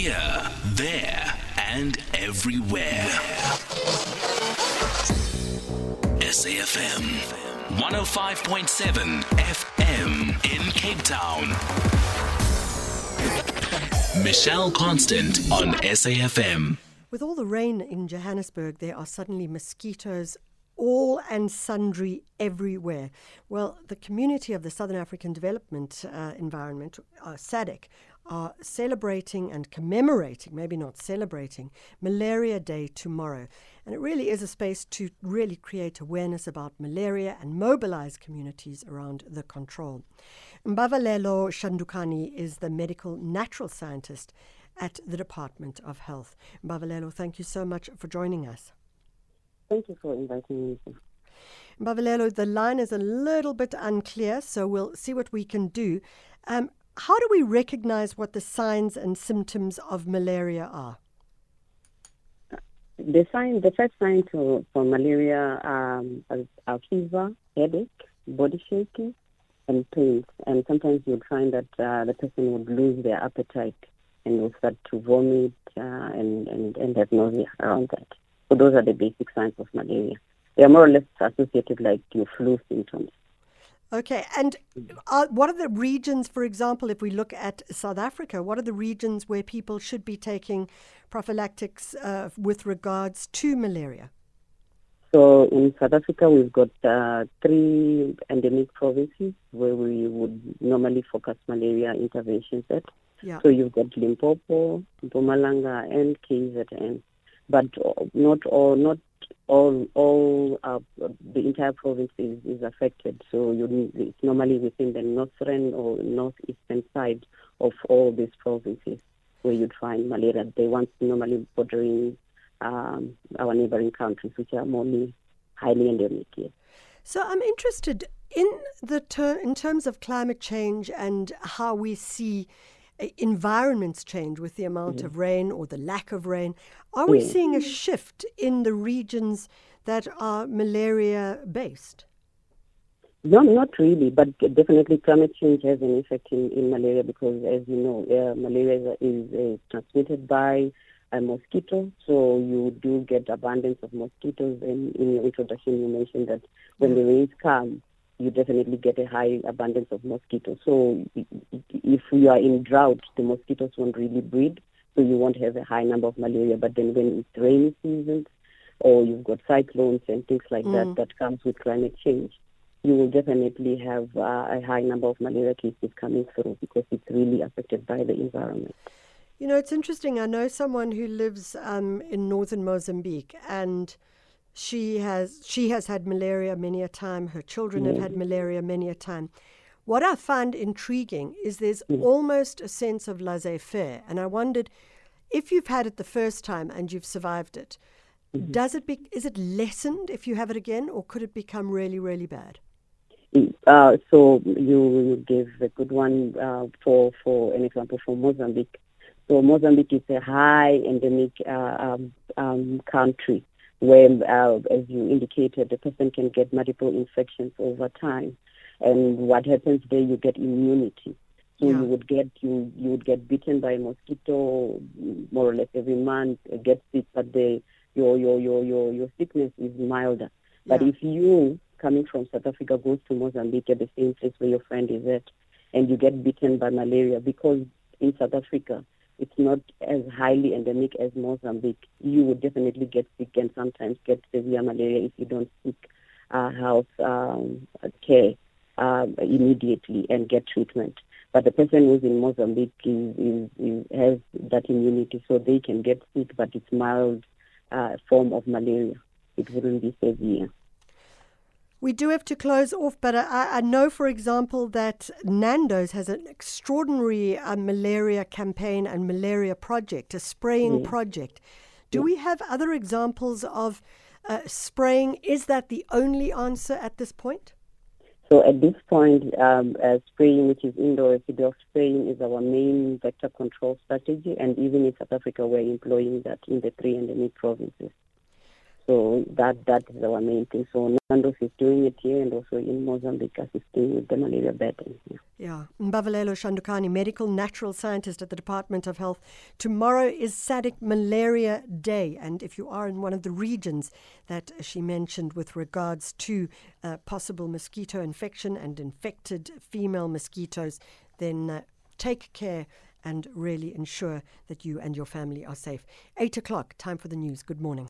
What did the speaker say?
Here, there, and everywhere. SAFM 105.7 FM in Cape Town. Michelle Constant on SAFM. With all the rain in Johannesburg, there are suddenly mosquitoes all and sundry everywhere. Well, the community of the Southern African Development uh, Environment, uh, SADC, are celebrating and commemorating, maybe not celebrating, Malaria Day tomorrow. And it really is a space to really create awareness about malaria and mobilize communities around the control. Mbavhalelo Shandukani is the medical natural scientist at the Department of Health. Mbavhalelo, thank you so much for joining us. Thank you for inviting me. Mbavhalelo, the line is a little bit unclear, so we'll see what we can do. Um, how do we recognize what the signs and symptoms of malaria are? The sign, the first sign to, for malaria um, are fever, headache, body shaking, and pains. And sometimes you'd find that uh, the person would lose their appetite and will start to vomit uh, and, and, and have nausea around that. So those are the basic signs of malaria. They are more or less associated like your flu symptoms. Okay, and uh, what are the regions, for example, if we look at South Africa, what are the regions where people should be taking prophylactics uh, with regards to malaria? So in South Africa, we've got uh, three endemic provinces where we would normally focus malaria interventions at. Yeah. So you've got Limpopo, Mpumalanga, and KZN but not all, not all, all uh, the entire province is, is affected. So you, it's normally within the northern or northeastern side of all these provinces where you'd find malaria. They want normally bordering um, our neighboring countries, which are more highly endemic. Yes. So I'm interested in the ter- in terms of climate change and how we see environments change with the amount mm. of rain or the lack of rain. Are we mm. seeing a shift in the regions that are malaria based? No, not really, but definitely climate change has an effect in, in malaria because, as you know, uh, malaria is, is uh, transmitted by a mosquito. So you do get abundance of mosquitoes. And in your introduction, you mentioned that when the rains come, you definitely get a high abundance of mosquitoes. So if you are in drought, the mosquitoes won't really breed, so you won't have a high number of malaria. But then when it's rainy seasons or you've got cyclones and things like mm. that that comes with climate change, you will definitely have uh, a high number of malaria cases coming through because it's really affected by the environment. You know, it's interesting. I know someone who lives um, in northern Mozambique and – she has she has had malaria many a time. Her children have had malaria many a time. What I find intriguing is there's almost a sense of laissez-faire, and I wondered if you've had it the first time and you've survived it. Mm-hmm. Does it be, is it lessened if you have it again, or could it become really, really bad? Uh, so you gave a good one uh, for for an example for Mozambique. So Mozambique is a high endemic uh, um, um, country where, uh, as you indicated, the person can get multiple infections over time. And what happens there, you get immunity. So yeah. you would get you you would get bitten by a mosquito more or less every month, get sick, but the your your your your your sickness is milder. Yeah. But if you coming from South Africa goes to Mozambique at the same place where your friend is at, and you get bitten by malaria because in South Africa it's not as highly endemic as Mozambique, you would definitely get sick and sometimes get severe malaria if you don't seek uh, health um, care uh, immediately and get treatment. But the person who's in Mozambique is, is, is, has that immunity, so they can get sick, but it's mild uh, form of malaria. It wouldn't be severe. We do have to close off, but I, I know, for example, that Nando's has an extraordinary uh, malaria campaign and malaria project, a spraying mm. project. Do mm. we have other examples of uh, spraying? Is that the only answer at this point? So at this point, um, uh, spraying, which is indoor residue spraying, is our main vector control strategy, and even in South Africa, we're employing that in the three endemic provinces. So that that is our main thing. So Nandos is doing it here and also in Mozambique assisting with the malaria burden. Yeah. Yeah. Mbavhalelo Shandukani, medical natural scientist at the Department of Health. Tomorrow is SADC Malaria Day. And if you are in one of the regions that she mentioned with regards to uh, possible mosquito infection and infected female mosquitoes, then uh, take care and really ensure that you and your family are safe. Eight o'clock, time for the news. Good morning.